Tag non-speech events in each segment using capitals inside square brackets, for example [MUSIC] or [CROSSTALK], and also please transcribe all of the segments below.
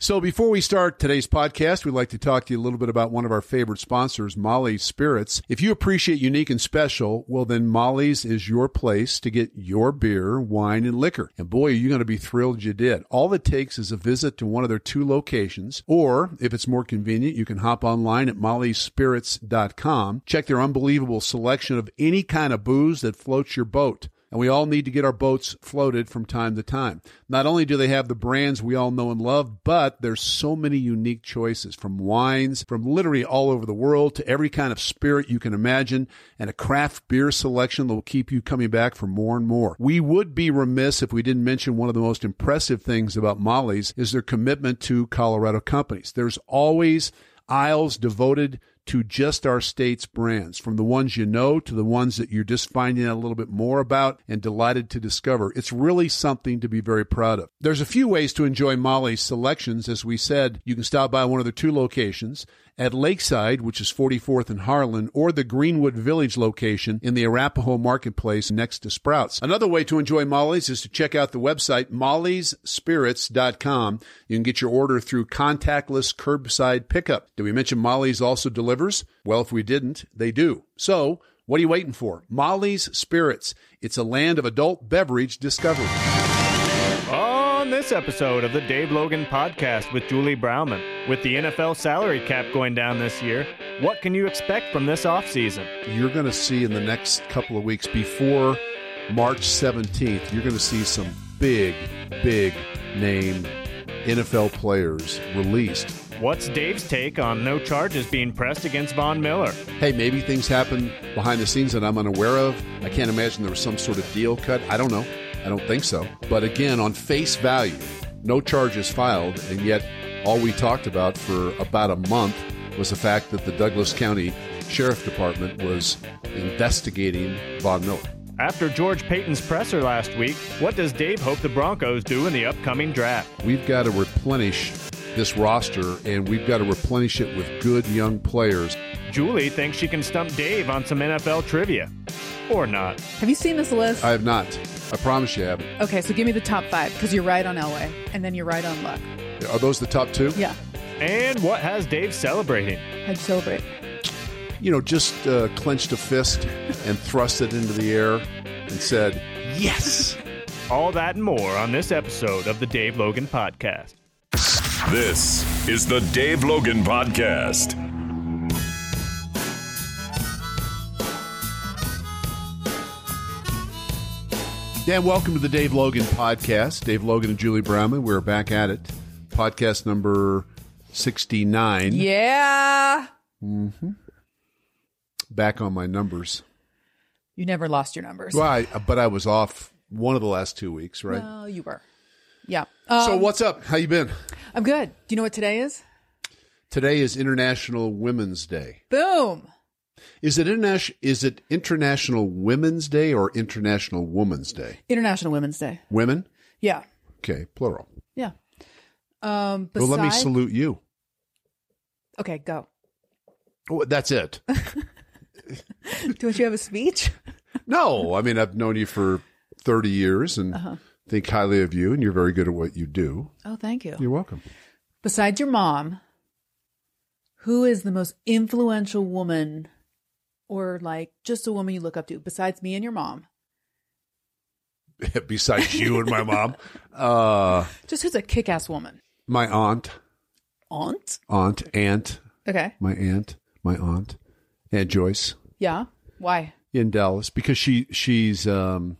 So before we start today's podcast, we'd like to talk to you a little bit about one of our favorite sponsors, Molly's Spirits. If you appreciate unique and special, well then Molly's is your place to get your beer, wine, and liquor. And boy, are you going to be thrilled you did. All it takes is a visit to one of their two locations, or if it's more convenient, you can hop online at mollyspirits.com. Check their unbelievable selection of any kind of booze that floats your boat and we all need to get our boats floated from time to time. Not only do they have the brands we all know and love, but there's so many unique choices from wines from literally all over the world to every kind of spirit you can imagine and a craft beer selection that will keep you coming back for more and more. We would be remiss if we didn't mention one of the most impressive things about Molly's is their commitment to Colorado companies. There's always aisles devoted to just our state's brands, from the ones you know to the ones that you're just finding out a little bit more about and delighted to discover. It's really something to be very proud of. There's a few ways to enjoy Molly's selections. As we said, you can stop by one of the two locations at Lakeside, which is 44th and Harlan, or the Greenwood Village location in the Arapahoe Marketplace next to Sprouts. Another way to enjoy Molly's is to check out the website, mollyspirits.com. You can get your order through contactless curbside pickup. Did we mention Molly's also delivers? Well, if we didn't, they do. So, what are you waiting for? Molly's Spirits. It's a land of adult beverage discovery. This episode of the Dave Logan Podcast with Julie Browman, with the NFL salary cap going down this year, what can you expect from this offseason? You're going to see in the next couple of weeks before March 17th, you're going to see some big, big name NFL players released. What's Dave's take on no charges being pressed against Von Miller? Hey, maybe things happen behind the scenes that I'm unaware of. I can't imagine there was some sort of deal cut. I don't know. I don't think so. But again, on face value, no charges filed, and yet all we talked about for about a month was the fact that the Douglas County Sheriff Department was investigating Von Miller. After George Paton's presser last week, what does Dave hope the Broncos do in the upcoming draft? We've got to replenish this roster, and we've got to replenish it with good young players. Julie thinks she can stump Dave on some NFL trivia. Or not. Have you seen this list? I have not. I promise you haven't. okay, so give me the top five because you're right on Elway, and then you're right on Luck. Are those the top two? Yeah, And what has Dave celebrating? how'd you celebrate? You know, just uh, clenched a fist and thrust it into the air and said, Yes! All that and more on this episode of the Dave Logan Podcast. This is the Dave Logan Podcast. Dan, welcome to the Dave Logan podcast. Dave Logan and Julie Browman. We're back at it. Podcast number 69. Yeah, Back on my numbers. you never lost your numbers. Well, I, but I was off one of the last two weeks, right? You were. Yeah. Um, so what's up? How you been? I'm good. Do you know what today is? Today is International Women's Day. Boom. Is it international? Is it International Women's Day or International Woman's Day? International Women's Day. Women? Yeah. Okay, plural. Yeah. Um. Well, let me salute you. Okay, go. Oh, that's it. [LAUGHS] Don't you have a speech? No, I mean I've known you for thirty years and Uh-huh. think highly of you, and you're very good at what you do. Oh, thank you. You're welcome. Besides your mom, who is the most influential woman, or like just a woman you look up to, besides me and your mom? [LAUGHS] Besides you and my mom, [LAUGHS] uh, Just who's a kick-ass woman? my aunt, Aunt. aunt, aunt, Okay. my aunt, my aunt, Aunt Joyce Yeah. Why? in Dallas because she she's um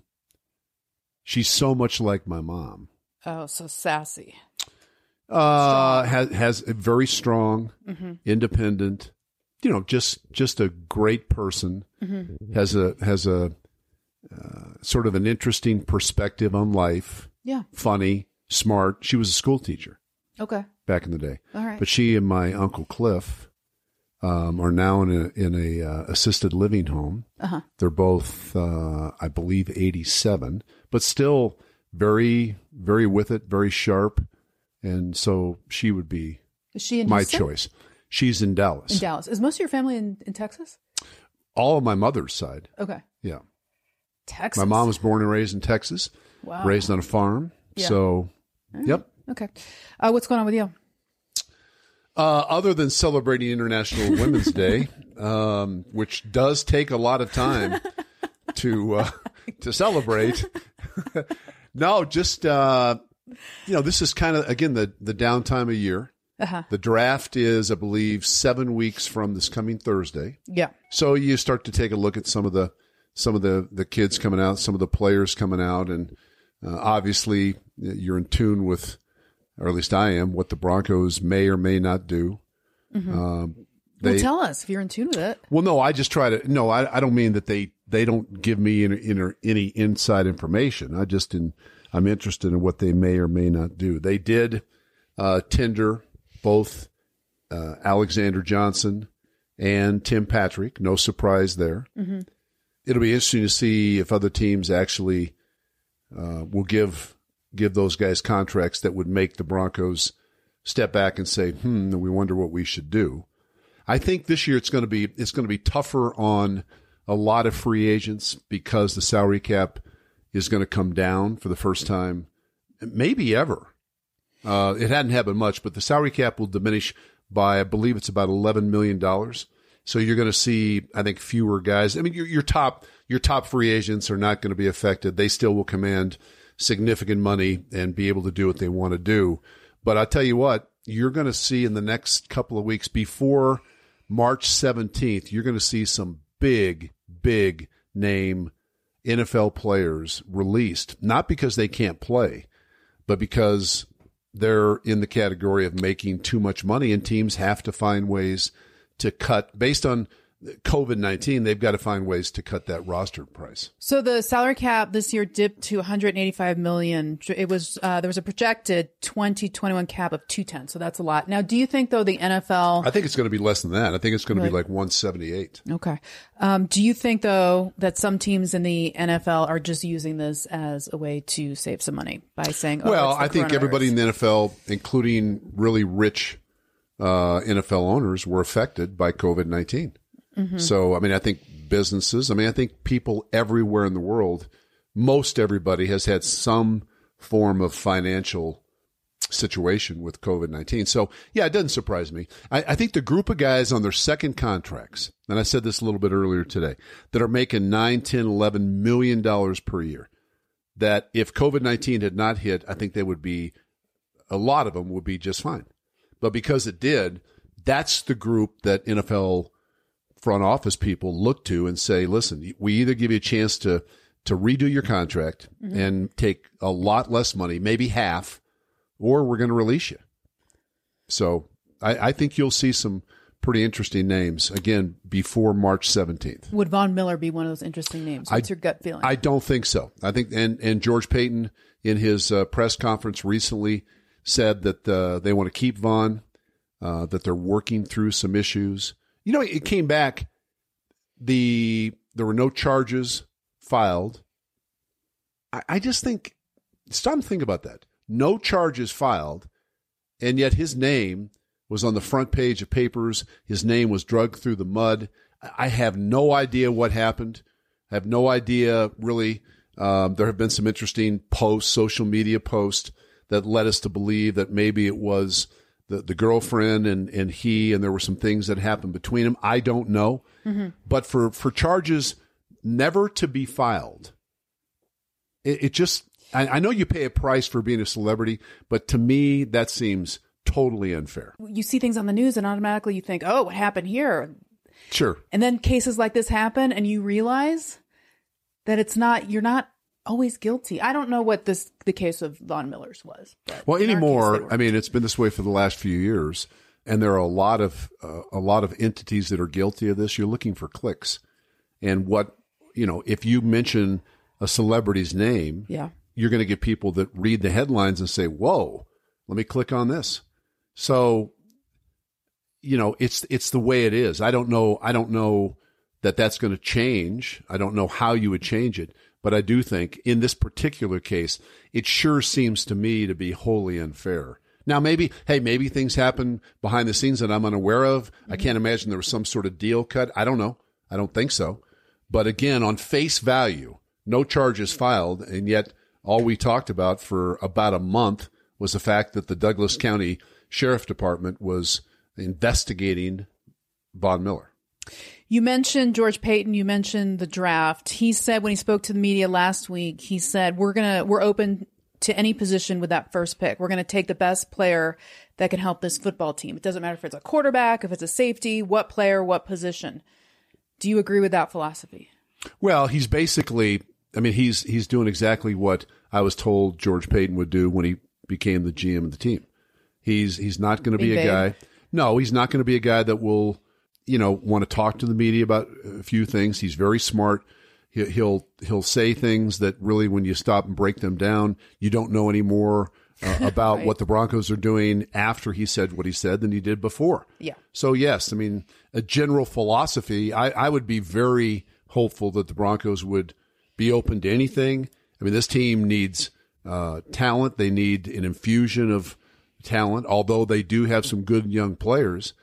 she's so much like my mom. Oh, so sassy. Uh, has has a very strong, Mm-hmm. independent, you know, just just a great person. Mm-hmm. Has a has a uh, sort of an interesting perspective on life. Yeah. Funny, smart. She was a school teacher Okay. back in the day, All right. but she and my uncle Cliff um, are now in a in a uh, assisted living home. Uh-huh. They're both, uh, I believe, eighty seven, but still very very with it, very sharp, and so she would be Is she in my Houston? choice. She's in Dallas. In Dallas. Is most of your family in, in Texas? All of my mother's side. Okay. Yeah. Texas. My mom was born and raised in Texas, wow. raised on a farm. Yeah. So, yep. Okay. Uh, what's going on with you? Uh, other than celebrating International Women's Day, [LAUGHS] um, which does take a lot of time to uh, to celebrate. [LAUGHS] no, just uh, you know, this is kind of again the the downtime of year. Uh-huh. The draft is, I believe, seven weeks from this coming Thursday. Yeah. So you start to take a look at some of the some of the the kids coming out, some of the players coming out, and uh, obviously you're in tune with, or at least I am, what the Broncos may or may not do. Um, they, well, tell us if you're in tune with it. well, no, I just try to. No, I, I don't mean that they they don't give me in, in, any inside information. I just in I'm interested in what they may or may not do. They did uh, tender both uh, Alexander Johnson and Tim Patrick. No surprise there. It'll be interesting to see if other teams actually uh, will give give those guys contracts that would make the Broncos step back and say, "Hmm, we wonder what we should do." I think this year it's going to be it's going to be tougher on a lot of free agents because the salary cap is going to come down for the first time, maybe ever. Uh, it hadn't happened much, but the salary cap will diminish by I believe it's about eleven million dollars. So you're going to see, I think, fewer guys. I mean, your, your top your top free agents are not going to be affected. They still will command significant money and be able to do what they want to do. But I tell you what, you're going to see in the next couple of weeks before March 17th, you're going to see some big, big name NFL players released, not because they can't play, but because they're in the category of making too much money and teams have to find ways to cut based on COVID 19, they've got to find ways to cut that roster price. So the salary cap this year dipped to 185 million. It was uh, there was a projected 2021 cap of 210. So that's a lot. Now, do you think though the NFL? I think it's going to be less than that. I think it's going to be like 178. Okay. Um, do you think though that some teams in the NFL are just using this as a way to save some money by saying, oh, well, I think everybody in the NFL, including really rich uh, NFL owners, were affected by COVID 19. Mm-hmm. So, I mean, I think businesses, I mean, I think people everywhere in the world, most everybody has had some form of financial situation with COVID 19. So, yeah, it doesn't surprise me. I, I think the group of guys on their second contracts, and I said this a little bit earlier today, that are making 9, 10, 11 million dollars per year, that if COVID 19 had not hit, I think they would be, a lot of them would be just fine. But because it did, that's the group that NFL front office people look to and say, listen, we either give you a chance to, to redo your contract and take a lot less money, maybe half, or we're going to release you. So I, I think you'll see some pretty interesting names again before March 17th. Would Von Miller be one of those interesting names? What's your gut feeling? I don't think so. I think, and, and George Paton in his uh, press conference recently said that uh, they want to keep Von, uh, that they're working through some issues. You know, it came back. The there were no charges filed. I, I just think stop and think about that. No charges filed, and yet his name was on the front page of papers. His name was dragged through the mud. I have no idea what happened. I have no idea really. Um, there have been some interesting posts, social media posts that led us to believe that maybe it was the, the girlfriend and, and he, and there were some things that happened between them. I don't know. But for, for charges never to be filed, it, it just, I, I know you pay a price for being a celebrity, but to me, that seems totally unfair. you see things on the news and automatically you think, oh, what happened here? Sure. And then cases like this happen and you realize that it's not, you're not always guilty. I don't know what this, the case of Von Miller's was. But Well, our case, anymore. I mean, it's been this way for the last few years, and there are a lot of uh, a lot of entities that are guilty of this. You're looking for clicks, and what you know, if you mention a celebrity's name, yeah. you're going to get people that read the headlines and say, "Whoa, let me click on this." So, you know, it's it's the way it is. I don't know. I don't know that that's going to change. I don't know how you would change it, but I do think in this particular case, it sure seems to me to be wholly unfair. Now, maybe, hey, maybe things happen behind the scenes that I'm unaware of. I mm-hmm. can't imagine there was some sort of deal cut. I don't know. I don't think so. But again, on face value, no charges filed, and yet all we talked about for about a month was the fact that the Douglas County Sheriff Department was investigating Von Miller. You mentioned George Paton, You mentioned the draft. He said when he spoke to the media last week, he said we're gonna we're open to any position with that first pick. We're gonna take the best player that can help this football team. It doesn't matter if it's a quarterback, if it's a safety, what player, what position. Do you agree with that philosophy? Well, he's basically. I mean, he's he's doing exactly what I was told George Paton would do when he became the GM of the team. He's he's not going to be a guy. No, he's not going to be a guy that will, you know, want to talk to the media about a few things. He's very smart. He- He'll he'll say things that really, when you stop and break them down, you don't know anymore uh, [LAUGHS] about Right. what the Broncos are doing after he said what he said than he did before. Yeah. So yes, I mean a general philosophy. I, I would be very hopeful that the Broncos would be open to anything. I mean, this team needs uh, talent. They need an infusion of talent. Although they do have some good young players,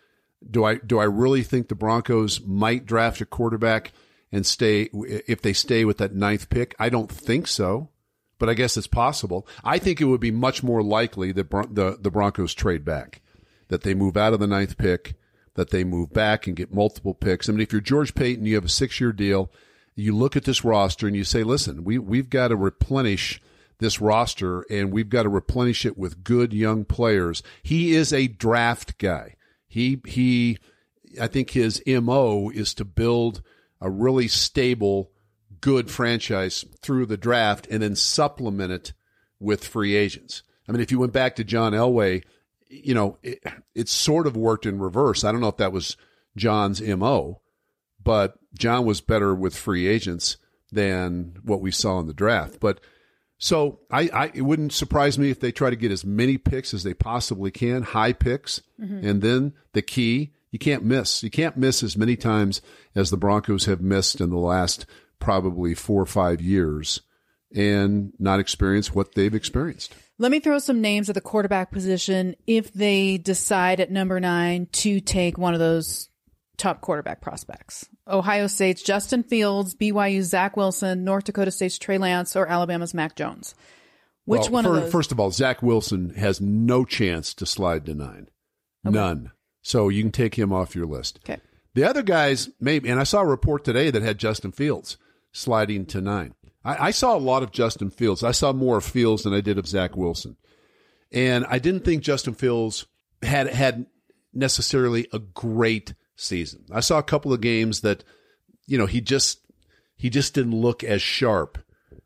do I do I really think the Broncos might draft a quarterback and stay if they stay with that ninth pick? I don't think so, but I guess it's possible. I think it would be much more likely that Bron- the the Broncos trade back, that they move out of the ninth pick, that they move back and get multiple picks. I mean, if you're George Paton, you have a six year deal. You look at this roster and you say, listen, we we've got to replenish this roster and we've got to replenish it with good young players. He is a draft guy. He he I think his MO is to build a really stable, good franchise through the draft and then supplement it with free agents. I mean, if you went back to John Elway, you know, it, it sort of worked in reverse. I don't know if that was John's MO, but John was better with free agents than what we saw in the draft. But so I, I it wouldn't surprise me if they try to get as many picks as they possibly can, high picks, mm-hmm. and then the key you can't miss. You can't miss as many times as the Broncos have missed in the last probably four or five years, and not experience what they've experienced. Let me throw some names at the quarterback position if they decide at number nine to take one of those top quarterback prospects. Ohio State's Justin Fields, BYU's Zach Wilson, North Dakota State's Trey Lance, or Alabama's Mac Jones. Which Well, one fir- of those? First of all, Zach Wilson has no chance to slide to nine, none. So you can take him off your list. okay. The other guys, maybe, and I saw a report today that had Justin Fields sliding to nine. I, I saw a lot of Justin Fields. I saw more of Fields than I did of Zach Wilson, and I didn't think Justin Fields had had necessarily a great season. I saw a couple of games that, you know, he just he just didn't look as sharp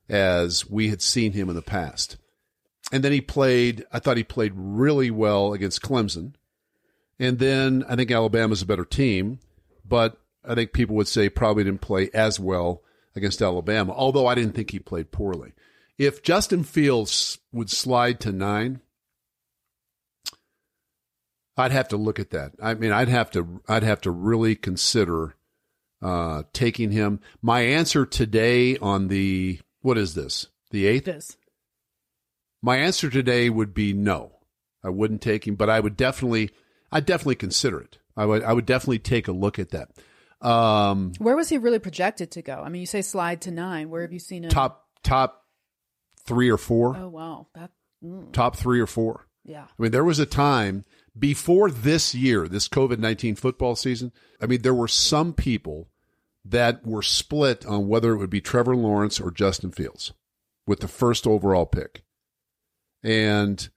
as we had seen him in the past. And then he played. I thought he played really well against Clemson. And then I think Alabama's a better team, but I think people would say probably didn't play as well against Alabama, although I didn't think he played poorly. If Justin Fields would slide to nine, I'd have to look at that. I mean, I'd have to, I'd have to really consider uh, taking him. My answer today on the what is this? The eighth. This. My answer today would be no. I wouldn't take him, but I would definitely, I'd definitely consider it. I would, I would definitely take a look at that. Um, Where was he really projected to go? I mean, you say slide to nine. Where have you seen him? top, top three or four, Oh wow, that mm, top three or four. yeah. I mean, there was a time before this year, this COVID 19 football season. I mean, there were some people that were split on whether it would be Trevor Lawrence or Justin Fields with the first overall pick. And,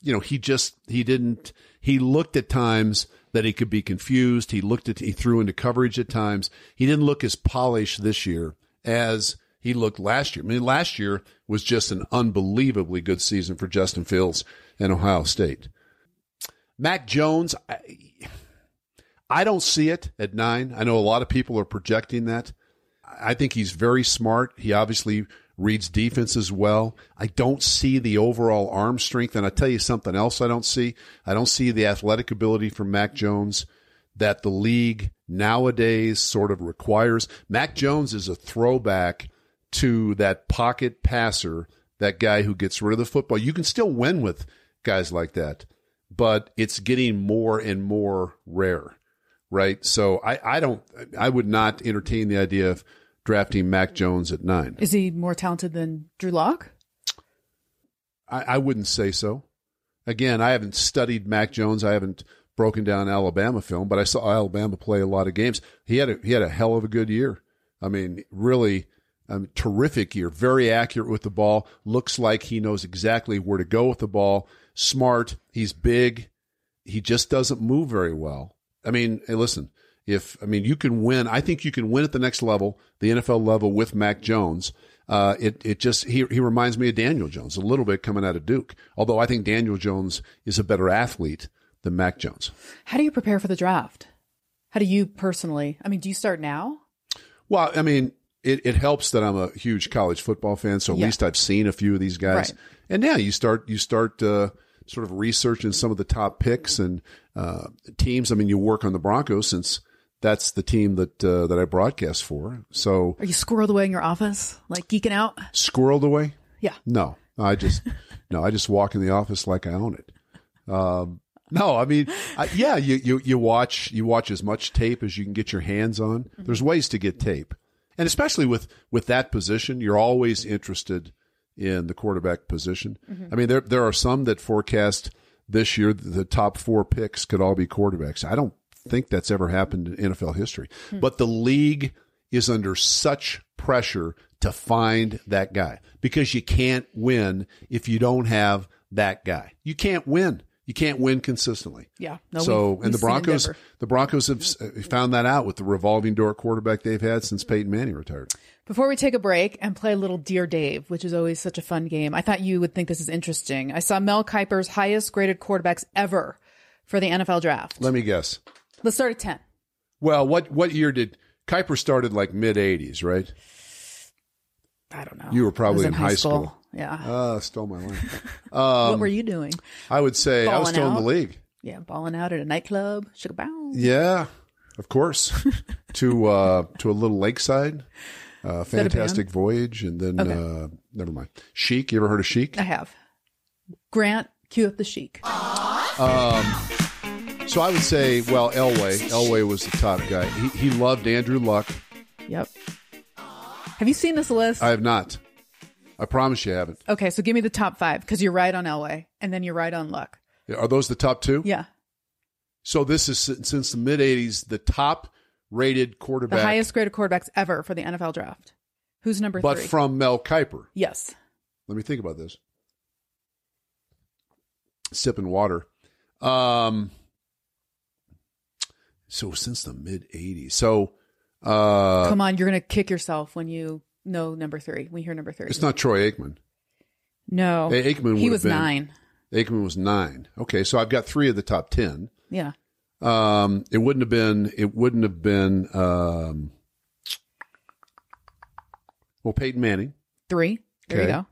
you know, he just, he didn't, he looked at times that he could be confused. He looked at, he threw into coverage at times. He didn't look as polished this year as he looked last year. I mean, last year was just an unbelievably good season for Justin Fields and Ohio State. Mac Jones, I, I don't see it at nine. I know a lot of people are projecting that. I think he's very smart. He obviously reads defense as well. I don't see the overall arm strength. And I tell you something else I don't see. I don't see the athletic ability from Mac Jones that the league nowadays sort of requires. Mac Jones is a throwback to that pocket passer, that guy who gets rid of the football. You can still win with guys like that, but it's getting more and more rare, right? So I, I don't, I would not entertain the idea of drafting Mac Jones at nine. Is he more talented than Drew Lock? I, I wouldn't say so. Again, I haven't studied Mac Jones. I haven't broken down Alabama film, but I saw Alabama play a lot of games. He had a, he had a hell of a good year. I mean, really um, terrific year. Very accurate with the ball. Looks like he knows exactly where to go with the ball. Smart. He's big. He just doesn't move very well. I mean, hey, listen, if I mean you can win, I think you can win at the next level, the NFL level with Mac Jones. Uh, it it just he he reminds me of Daniel Jones a little bit coming out of Duke. Although I think Daniel Jones is a better athlete than Mac Jones. How do you prepare for the draft? How do you personally? I mean, do you start now? Well, I mean, it, it helps that I'm a huge college football fan, so at Yeah. least I've seen a few of these guys. Right. And yeah, you start you start uh, sort of researching some of the top picks and uh, teams. I mean, you work on the Broncos since that's the team that uh, that I broadcast for. So Are you squirreled away in your office, like geeking out? squirreled away? Yeah. No, I just [LAUGHS] no, I just walk in the office like I own it. Um, no, I mean, I, yeah, you, you you watch you watch as much tape as you can get your hands on. There's ways to get tape, and especially with with that position, you're always interested in the quarterback position. Mm-hmm. I mean, there there are some that forecast this year the top four picks could all be quarterbacks. I don't think that's ever happened in NFL history, hmm. but the league is under such pressure to find that guy because you can't win if you don't have that guy. You can't win. You can't win consistently. Yeah. No, so, we've- and the we've seen in Broncos, the Broncos have uh, found that out with the revolving door quarterback they've had since mm-hmm. Peyton Manning retired. Before we take a break and play a little Dear Dave, which is always such a fun game, I thought you would think this is interesting. I saw Mel Kiper's highest graded quarterbacks ever for the NFL draft. Let me guess. Let's start at 10. Well, what what year did Kiper started? Like mid '80s, right? I don't know. You were probably in in high school. Yeah. Uh, stole my line. [LAUGHS] what were you doing? I would say I was Balling still in the league. Yeah, balling out at a nightclub. Sugar bow. Yeah, of course. [LAUGHS] to uh, to a little lakeside, uh, fantastic voyage, and then Okay. uh, never mind. Chic. You ever heard of Chic? I have. Grant, cue up the chic. So I would say, well, Elway. Elway was the top guy. He, he loved Andrew Luck. Yep. Have you seen this list? I have not. I promise you haven't. okay, so give me the top five because you're right on Elway and then you're right on Luck. Are those the top two? Yeah. So this is since the mid '80s, the top rated quarterback, The highest graded quarterbacks ever for the NFL draft. Who's number but three? from Mel Kiper. yes. Let me think about this. Sipping water. Um, so since the mid '80s, so uh, Come on, you're going to kick yourself when you know number three, We hear number three. it's not Troy Aikman. no. Hey, Aikman he was been- nine. Aikman was nine. Okay, so I've got three of the top ten. Yeah. Um, it wouldn't have been. It wouldn't have been. Um, well, Peyton Manning. Three. There you go.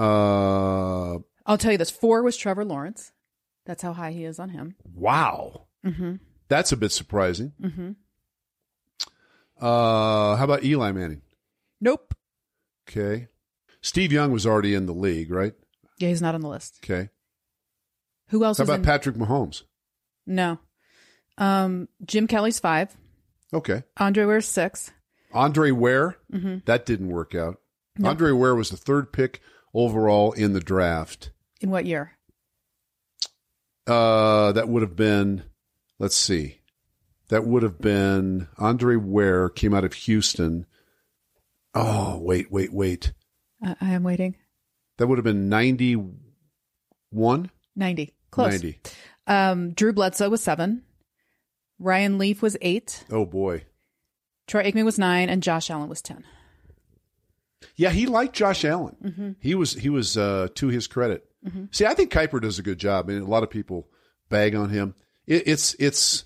Uh, I'll tell you this. Four was Trevor Lawrence. That's how high he is on him. wow, Mm-hmm. that's a bit surprising. Mm-hmm. Uh, how about Eli Manning? Nope. Okay, Steve Young was already in the league, right? Yeah, he's not on the list. Okay. Who else How about in? Patrick Mahomes? No. Um, Jim Kelly's five. Okay. Andre Ware's six. Andre Ware. Mm-hmm. That didn't work out. Andre Ware was the third pick overall in the draft. In what year? Uh, that would have been, let's see, that would have been Andre Ware came out of Houston. Oh, wait, wait, wait. I, I am waiting. That would have been 91? 90. Close. 90. Um, Drew Bledsoe was seven. Ryan Leaf was eight. Oh, boy. Troy Aikman was nine, and Josh Allen was ten. Yeah, he liked Josh Allen. Mm-hmm. He was, he was, uh, to his credit. See, I think Kiper does a good job. I mean, a lot of people bag on him. It, it's, it's,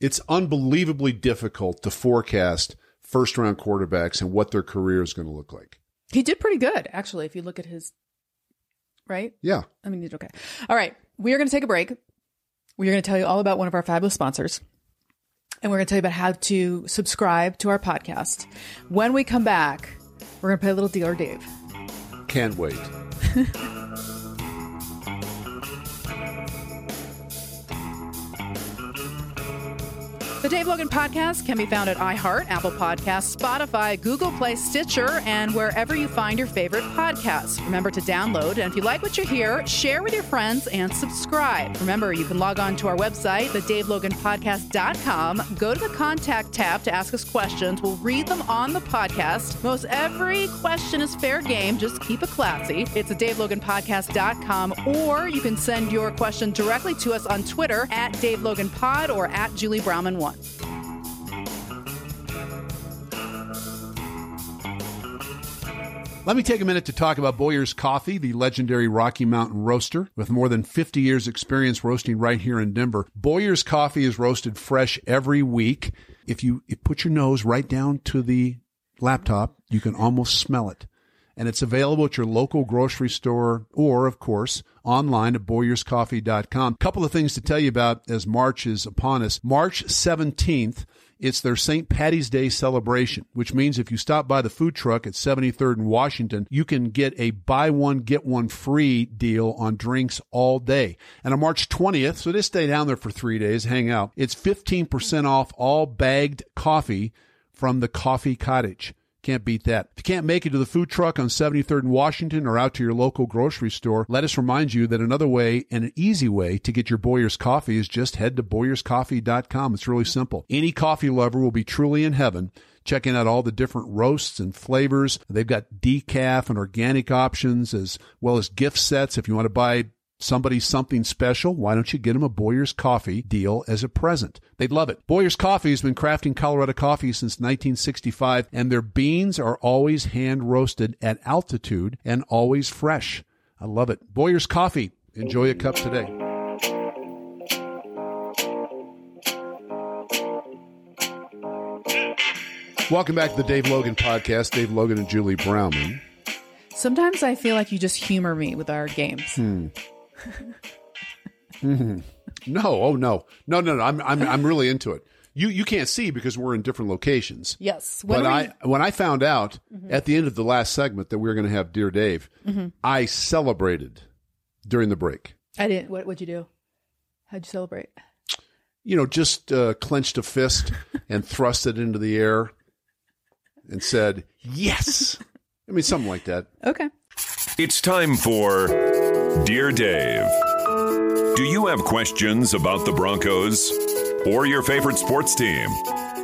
it's unbelievably difficult to forecast first round quarterbacks and what their career is going to look like. He did pretty good, actually, if you look at his. Right? Yeah. I mean, he did okay. All right. We are going to take a break. We are going to tell you all about one of our fabulous sponsors. And we're going to tell you about how to subscribe to our podcast. When we come back, we're going to play a little Dear Dave. Can't wait. [LAUGHS] The Dave Logan Podcast can be found at iHeart, Apple Podcasts, Spotify, Google Play, Stitcher, and wherever you find your favorite podcasts. Remember to download, and if you like what you hear, share with your friends and subscribe. Remember, you can log on to our website, thedaveloganpodcast.com. Go to the contact tab to ask us questions. We'll read them on the podcast. Most every question is fair game. Just keep it classy. It's at or you can send your question directly to us on Twitter at DaveLoganPod or at Julie Browman1. Let me take a minute to talk about Boyer's Coffee, the legendary Rocky Mountain roaster. With more than 50 years experience roasting right here in Denver, Boyer's Coffee is roasted fresh every week. If you, you put your nose right down to the laptop, you can almost smell it. And it's available at your local grocery store or, of course, online at boyerscoffee.com. A Couple of things to tell you about as March is upon us. March 17th, it's their St. Patty's Day celebration, which means if you stop by the food truck at 73rd and Washington, you can get a buy one, get one free deal on drinks all day. And on March 20th, so just stay down there for three days, hang out, it's 15% off all bagged coffee from the Coffee Cottage. Can't beat that. If you can't make it to the food truck on 73rd and Washington or out to your local grocery store, let us remind you that another way and an easy way to get your Boyer's coffee is just head to boyerscoffee.com. It's really simple. Any coffee lover will be truly in heaven checking out all the different roasts and flavors. They've got decaf and organic options as well as gift sets if you want to buy somebody something special, why don't you get them a Boyer's Coffee deal as a present? They'd love it. Boyer's Coffee has been crafting Colorado coffee since 1965, and their beans are always hand roasted at altitude and always fresh. I love it. Boyer's Coffee. Enjoy a cup today. Welcome back to the Dave Logan podcast. Dave Logan and Julie Browman. Sometimes I feel like you just humor me with our games. Hmm. Mm-hmm. No, oh no, no, no, no. I'm I'm I'm really into it. You you can't see because we're in different locations. Yes, when but I when I found out mm-hmm. at the end of the last segment that we were going to have Dear Dave, mm-hmm. I celebrated during the break. I didn't. What would you do? How'd you celebrate? You know, just uh, clenched a fist [LAUGHS] and thrust it into the air and said, "Yes." I mean, something like that. Okay. It's time for Dear Dave. Do you have questions about the Broncos or your favorite sports team?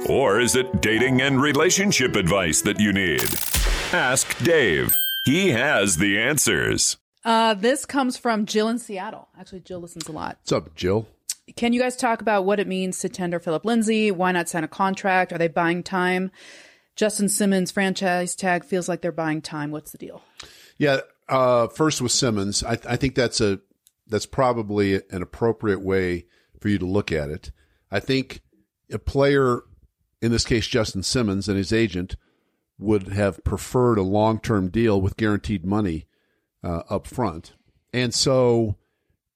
Or is it dating and relationship advice that you need? Ask Dave. He has the answers. Uh, this comes from Jill in Seattle. Actually, Jill listens a lot. What's up, Jill? Can you guys talk about what it means to tender Philip Lindsay? Why not sign a contract? Are they buying time? Justin Simmons franchise tag feels like they're buying time. What's the deal? Yeah, uh, first with Simmons, I, I think that's a that's probably an appropriate way for you to look at it. I think a player, in this case Justin Simmons and his agent, would have preferred a long term deal with guaranteed money uh, up front, and so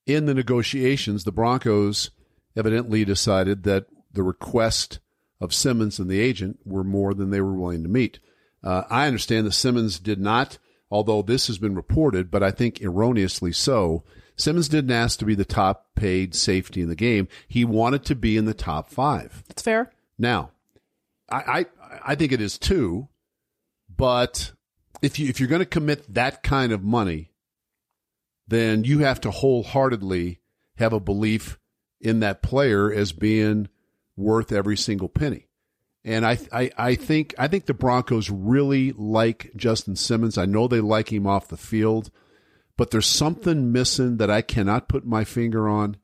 in the negotiations, the Broncos evidently decided that the request of Simmons and the agent were more than they were willing to meet. Uh, I understand that Simmons did not although this has been reported, but I think erroneously so. Simmons didn't ask to be the top paid safety in the game. He wanted to be in the top five. That's fair. Now, I, I, I think it is too, but if you if you're going to commit that kind of money, then you have to wholeheartedly have a belief in that player as being worth every single penny. And I, I, I think I think the Broncos really like Justin Simmons. I know they like him off the field, but there's something missing that I cannot put my finger on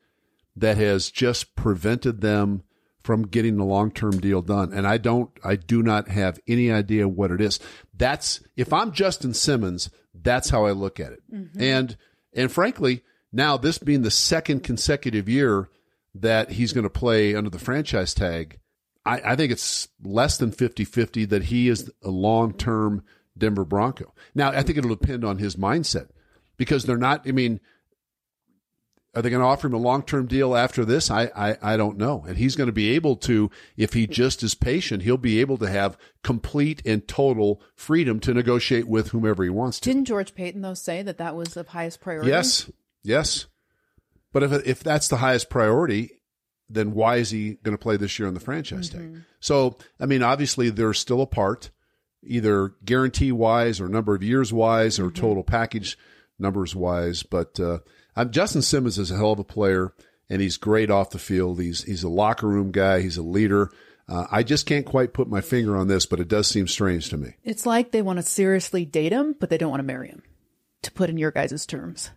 that has just prevented them from getting the long term deal done. And I don't I do not have any idea what it is. That's if I'm Justin Simmons, that's how I look at it. Mm-hmm. And and frankly, now this being the second consecutive year that he's going to play under the franchise tag I, I think it's less than 50 50 that he is a long term Denver Bronco. Now, I think it'll depend on his mindset because they're not, I mean, are they going to offer him a long term deal after this? I, I, I don't know. And he's going to be able to, if he just is patient, he'll be able to have complete and total freedom to negotiate with whomever he wants to. Didn't George Paton, though, say that that was of highest priority? Yes. Yes. But if, if that's the highest priority, then why is he going to play this year on the franchise Mm-hmm. tag? So, I mean, obviously they're still apart, either guarantee wise or number of years wise or total package numbers wise. But uh, I'm, Justin Simmons is a hell of a player, and he's great off the field. He's he's a locker room guy. He's a leader. Uh, I just can't quite put my finger on this, but it does seem strange to me. It's like they want to seriously date him, but they don't want to marry him. To put in your guys' terms.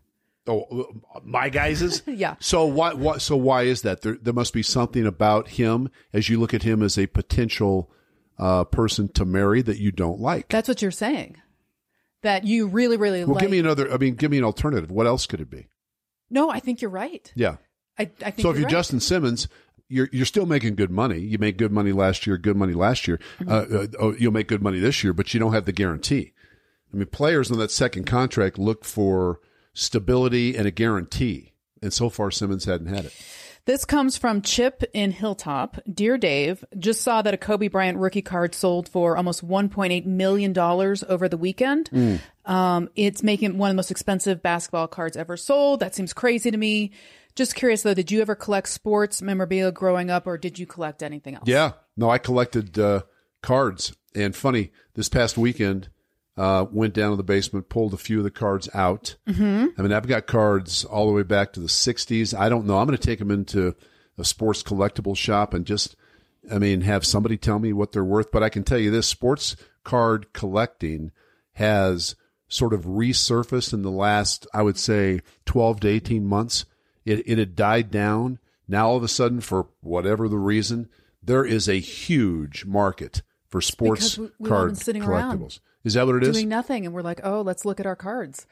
Oh, my guys is [LAUGHS] Yeah. So why, why? So why is that? There, there must be something about him as you look at him as a potential uh, person to marry that you don't like. That's what you're saying. That you really, really well, like. give me another. I mean, give me an alternative. What else could it be? no, I think you're right. Yeah. I, I think So if you're you're right. Justin Simmons, you're you're still making good money. You make good money last year, good money last year. Mm-hmm. Uh, uh, oh, you'll make good money this year, but you don't have the guarantee. I mean, players on that second contract look for stability and a guarantee, and so far Simmons hadn't had it. This comes from Chip in Hilltop. Dear Dave, just saw that a Kobe Bryant rookie card sold for almost $1.8 million over the weekend. Um, it's making one of the most expensive basketball cards ever sold. That seems crazy to me. Just curious though, did you ever collect sports memorabilia growing up or did you collect anything else? Yeah, no, I collected uh, cards, and funny, this past weekend, uh, went down to the basement, pulled a few of the cards out. Mm-hmm. I mean, I've got cards all the way back to the '60s. I don't know. I'm going to take them into a sports collectible shop and just, I mean, have somebody tell me what they're worth. But I can tell you this: sports card collecting has sort of resurfaced in the last, I would say, 12 to 18 months. It, it had died down. Now, all of a sudden, for whatever the reason, there is a huge market for sports we- we've card sitting around collectibles. Is that what it is? Doing nothing. And we're like, oh, let's look at our cards.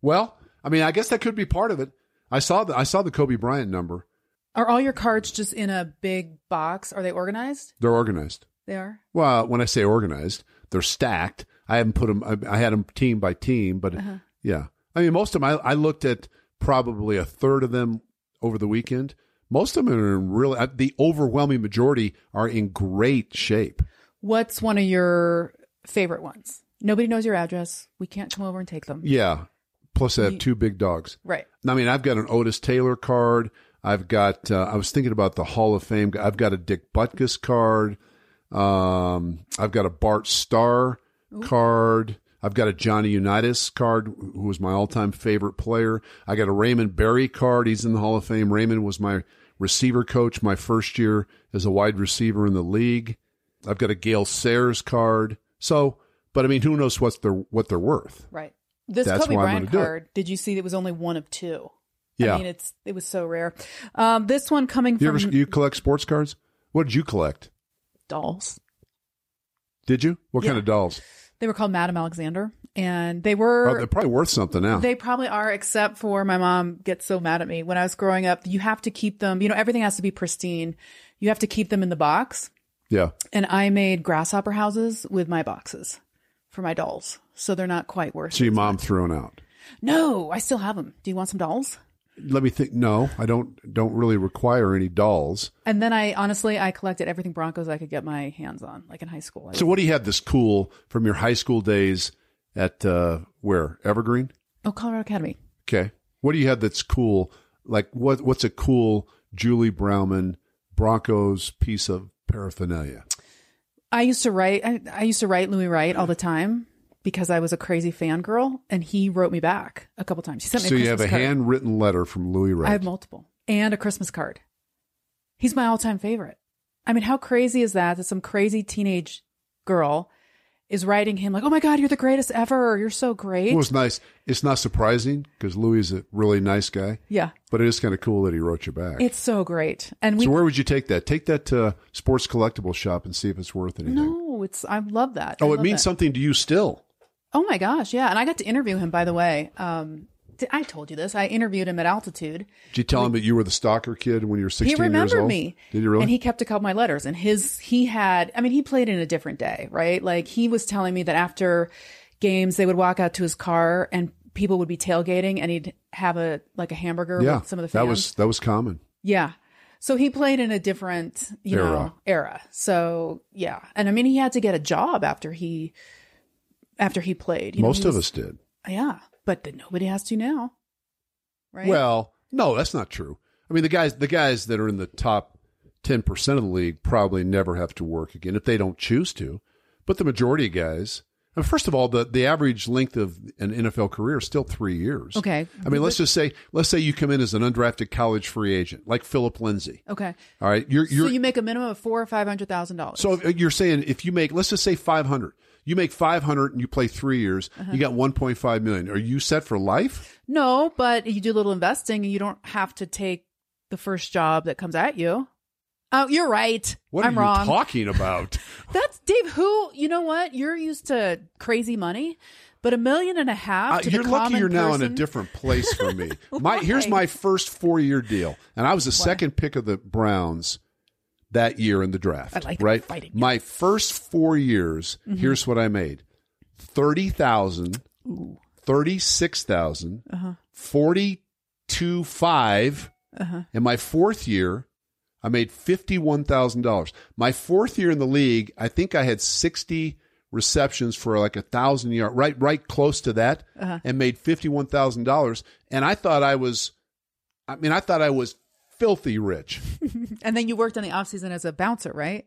well, I mean, I guess that could be part of it. I saw the I saw the Kobe Bryant number. Are all your cards just in a big box? Are they organized? They're organized. They are. Well, when I say organized, they're stacked. I haven't put them. I, I had them team by team, but Uh-huh. yeah. I mean, most of them. I, I looked at probably a third of them over the weekend. Most of them are in really. uh, The overwhelming majority are in great shape. What's one of your favorite ones? Nobody knows your address. We can't come over and take them. Yeah. Plus, I have two big dogs. Right. I mean, I've got an Otis Taylor card. I've got. Uh, I was thinking about the Hall of Fame. I've got a Dick Butkus card. Um, I've got a Bart Starr card. I've got a Johnny Unitas card, who was my all-time favorite player. I got a Raymond Berry card. He's in the Hall of Fame. Raymond was my receiver coach my first year as a wide receiver in the league. I've got a Gale Sayers card. So, but I mean, who knows what's their what they're worth? Right. This That's Kobe Bryant gonna do it. card, did you see it was only one of two? Yeah. I mean, it's it was so rare. Um, this one coming You from ever you collect sports cards? What did you collect? dolls. Did you? What kind of dolls? They were called Madame Alexander, and they Oh, were they're probably worth something now. They probably are, except for my mom gets so mad at me. When I was growing up, you have to keep them, you know, everything has to be pristine. You have to keep them in the box. Yeah. And I made grasshopper houses with my boxes for my dolls. So they're not quite worth So your mom threw them out. No, I still have them. Do you want some dolls? Let me think. No, I don't. Don't really require any dolls. And then I honestly, I collected everything Broncos I could get my hands on, like in high school. I So what do you have this cool from your high school days at uh, where Evergreen? oh, Colorado Academy. Okay. What do you have that's cool? Like what? What's a cool Julie Browman Broncos piece of paraphernalia? I used to write. I, I used to write Louis Wright all the time because I was a crazy fangirl, and he wrote me back a couple times. He sent me. So a you have a card. handwritten letter from Louis Wright. I have multiple and a Christmas card. He's my all-time favorite. I mean, how crazy is that? That some crazy teenage girl is writing him like, "Oh my God, you're the greatest ever. You're so great." It was nice. It's not surprising because Louis is a really nice guy, yeah, but it is kind of cool that he wrote you back. it's so great. And we so where would you take that? Take that to Sports Collectible Shop and see if it's worth anything. no, it's I love that. Oh, it means that. something to you still. Oh my gosh, yeah. And I got to interview him, by the way. Um, I told you this. I interviewed him at altitude. Did you tell him that you were the stalker kid when you were 16 he years remembered old? me. Did you really? And he kept a couple of my letters. And his, he had, I mean, he played in a different day, right? Like he was telling me that after games, they would walk out to his car and people would be tailgating and he'd have a, like a hamburger yeah, with some of the fans. that was that was common. yeah. So he played in a different, you Era. know, era. So yeah. And I mean, he had to get a job after he, after he played. You Most he of us did. Yeah. But then nobody has to now. Right. Well, no, that's not true. I mean, the guys the guys that are in the top ten percent of the league probably never have to work again if they don't choose to. But the majority of guys, first of all, the the average length of an NFL career is still three years. Okay. I mean, let's just say let's say you come in as an undrafted college free agent, like Philip Lindsay. Okay. All right, you're you're so you make a minimum of four or five hundred thousand dollars. so you're saying if you make let's just say five hundred. You make 500 and you play three years, Uh-huh. you got 1.5 million. Are you set for life? no, but you do a little investing, and you don't have to take the first job that comes at you. Oh, you're right. What I'm are you wrong. talking about? [LAUGHS] That's Dave. Who you know? What you're used to crazy money, but a million and a half. Uh, you're lucky you're now in a different place for me. [LAUGHS] my here's my first four year deal, and I was the second pick of the Browns that year in the draft. I like that right. fighting. Mm-hmm. My first four years. Here's what I made: thirty thousand, thirty six thousand, Uh-huh. forty two five. In my fourth year, I made fifty one thousand dollars. My fourth year in the league, I think I had sixty receptions for like a thousand yard, right, right close to that, Uh-huh. and made fifty one thousand dollars. And I thought I was, I mean, I thought I was filthy rich. [LAUGHS] And then you worked on the off season as a bouncer, right?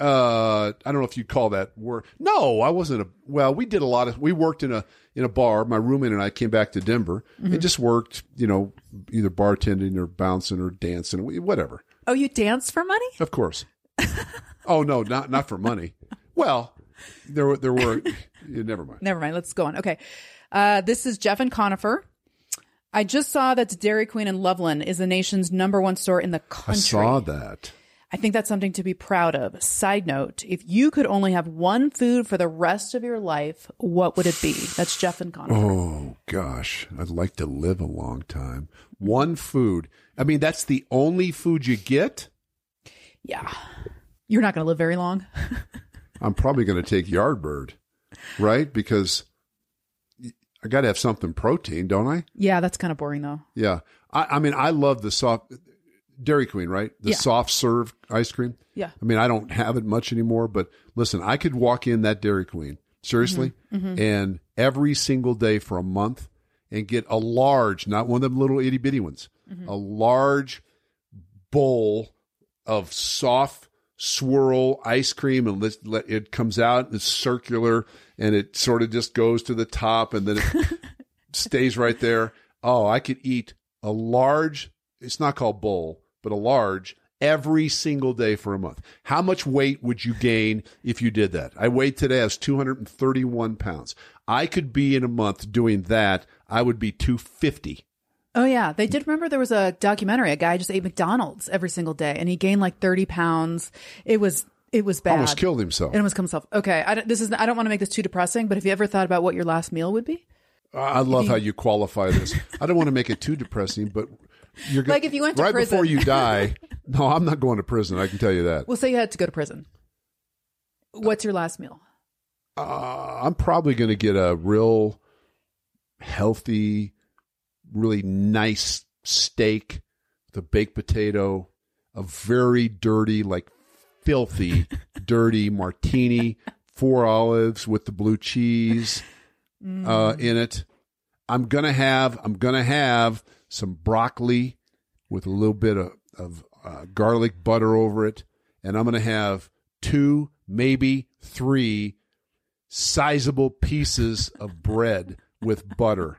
Uh, I don't know if you'd call that work. No, I wasn't a. Well, we did a lot of. We worked in a in a bar. My roommate and I came back to Denver and just worked. You know, either bartending or bouncing or dancing, whatever. Oh, you danced for money? Of course. oh no, not not for money. Well, there were there were. never mind. Never mind. Let's go on. Okay. Uh, this is Jeff and Conifer. I just saw that Dairy Queen in Loveland is the nation's number one store in the country. I saw that. I think that's something to be proud of. Side note, if you could only have one food for the rest of your life, what would it be? That's Jeff and Conifer. Oh gosh, I'd like to live a long time. One food. I mean, that's the only food you get. Yeah. You're not going to live very long. [LAUGHS] I'm probably going to take Yardbird, right? Because I got to have something protein, don't I? Yeah, that's kind of boring though. Yeah. I, I mean, I love the soft Dairy Queen, right? The Yeah. soft serve ice cream. Yeah. I mean, I don't have it much anymore, but listen, I could walk in that Dairy Queen, seriously, Mm-hmm. and every single day for a month and get a large, not one of them little itty bitty ones, Mm-hmm. a large bowl of soft swirl ice cream and let, let, it comes out, and it's circular and it sort of just goes to the top and then it [LAUGHS] stays right there. Oh, I could eat a large, it's not called bowl, but a large every single day for a month. How much weight would you gain if you did that? I weighed today, I was 231 pounds. I could be in a month doing that. I would be 250. Oh yeah, they did remember there was a documentary. A guy just ate McDonald's every single day, and he gained like thirty pounds. It was it was bad. Almost killed himself. It almost killed himself. Okay, I don't, this is I don't want to make this too depressing, but have you ever thought about what your last meal would be? I love how you qualify this. I don't want to make it too depressing, but you're go- Like if you went to right prison. before you [LAUGHS] die. No, I'm not going to prison. I can tell you that. We'll say you had to go to prison. What's your last meal? Uh, I'm probably going to get a real healthy, really nice steak, the baked potato, a very dirty, like filthy, [LAUGHS] dirty martini, four olives with the blue cheese uh, in it. I'm gonna have I'm gonna have some broccoli with a little bit of, of uh, garlic butter over it, and I'm gonna have two, maybe three sizable pieces of bread with butter.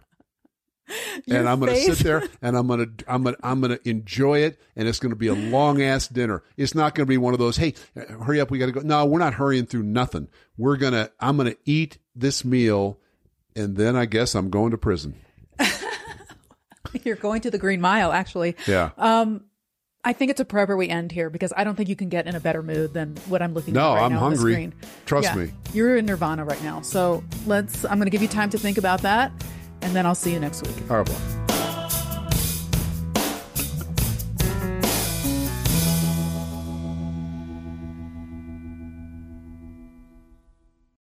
and I'm going to sit there and I'm going to I'm going to I'm going to enjoy it and it's going to be a long ass dinner. It's not going to be one of those, "Hey, hurry up, we got to go." No, we're not hurrying through nothing. We're going to I'm going to eat this meal and then I guess I'm going to prison. [LAUGHS] You're going to the Green Mile, actually. Yeah. Um, I think it's appropriate we end here because I don't think you can get in a better mood than what I'm looking No, at right I'm now on the hungry. screen. Trust Yeah, me. You're in Nirvana right now. So let's I'm gonna give you time to think about that and then I'll see you next week. Au revoir.